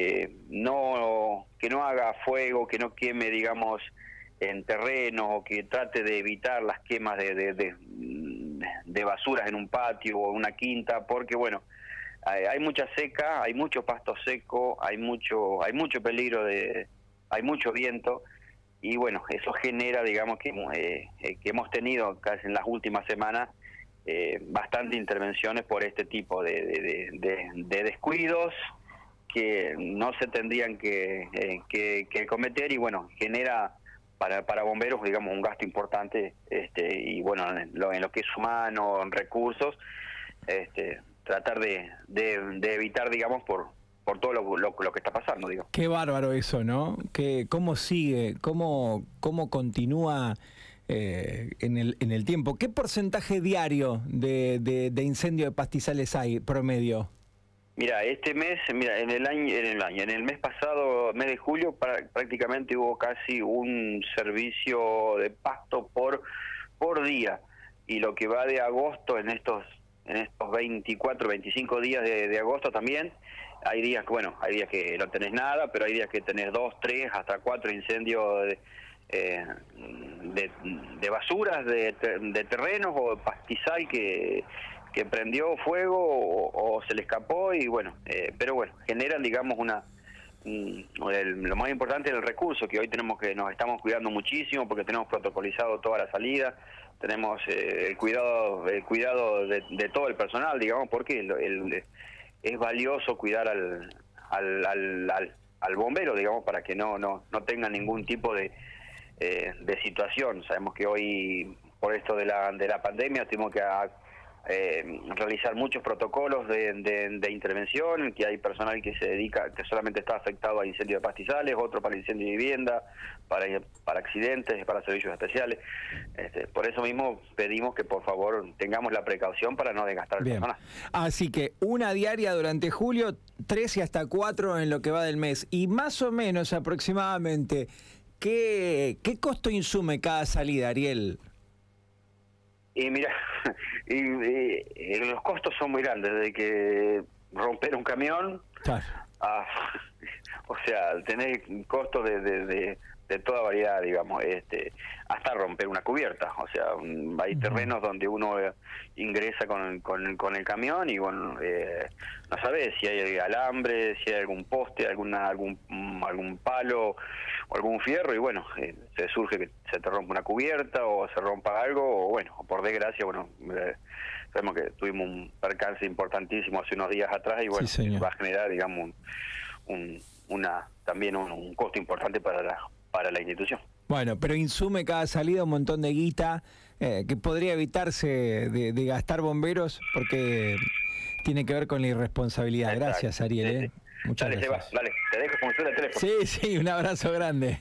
eh, no que no haga fuego, que no queme, digamos, en terreno o que trate de evitar las quemas de, de, de, basuras en un patio o una quinta, porque bueno, hay, mucha seca, hay mucho pasto seco, hay mucho, hay mucho peligro de, hay mucho viento y bueno, eso genera, digamos, que, eh, eh, que hemos tenido casi en las últimas semanas eh, bastante intervenciones por este tipo de, de, descuidos que no se tendrían que, eh, que, cometer y bueno, genera para, para bomberos, digamos, un gasto importante este, y bueno, en lo, en lo que es humano, en recursos, este, tratar de, de, evitar, digamos, por, por todo lo, lo, que está pasando, digo. Qué bárbaro eso, ¿no? Que, ¿Cómo sigue? ¿Cómo, cómo continúa eh, en, el, en el tiempo? ¿Qué porcentaje diario de, de, incendio de pastizales hay promedio? Mira, este mes, mira, en el año, en el año, en el mes pasado, mes de julio, prácticamente hubo casi un servicio de pasto por por día y lo que va de agosto en estos en estos 24, 25 días de, agosto también. Hay días que, bueno, hay días que no tenés nada, pero hay días que tenés dos, tres, hasta cuatro incendios de, eh, de, basuras, de, de, terrenos o pastizal que, que prendió fuego o, se le escapó y bueno, eh, pero bueno, generan, digamos, una... lo más importante es el recurso, que hoy tenemos que nos estamos cuidando muchísimo porque tenemos protocolizado toda la salida, tenemos eh, el cuidado el cuidado de, todo el personal, digamos, porque es valioso cuidar al, al, al, bombero, digamos, para que no, no, no tenga ningún tipo de, eh, de situación. Sabemos que hoy, por esto de la, de la pandemia, tenemos que eh, realizar muchos protocolos de, de, intervención, que hay personal que se dedica, que solamente está afectado a incendios de pastizales, otro para incendio de vivienda, para, para accidentes, para servicios especiales. Este, por eso mismo pedimos que por favor tengamos la precaución para no desgastar el personal. Así que una diaria durante julio, 13 hasta 4 en lo que va del mes, y más o menos aproximadamente, ¿qué, qué costo insume cada salida, Ariel? Y mira, y, los costos son muy grandes, desde que romper un camión, o sea, tener costos de, de, de toda variedad, digamos, este, hasta romper una cubierta. O sea, hay terrenos donde uno eh, ingresa con, con, el camión y bueno, eh, no sabe si hay alambre, si hay algún poste, alguna, algún, mm, algún palo o algún fierro y bueno, eh, se surge que se te rompe una cubierta o se rompa algo o bueno, por desgracia, bueno, sabemos que tuvimos un percance importantísimo hace unos días atrás y bueno, va a generar, digamos, un, una también un costo importante para la para la institución. Bueno, pero insume cada salida un montón de guita eh, que podría evitarse de, gastar bomberos porque tiene que ver con la irresponsabilidad. Gracias, Ariel. ¿eh? Muchas gracias. dale, te dejo con el teléfono. Sí, sí, un abrazo grande.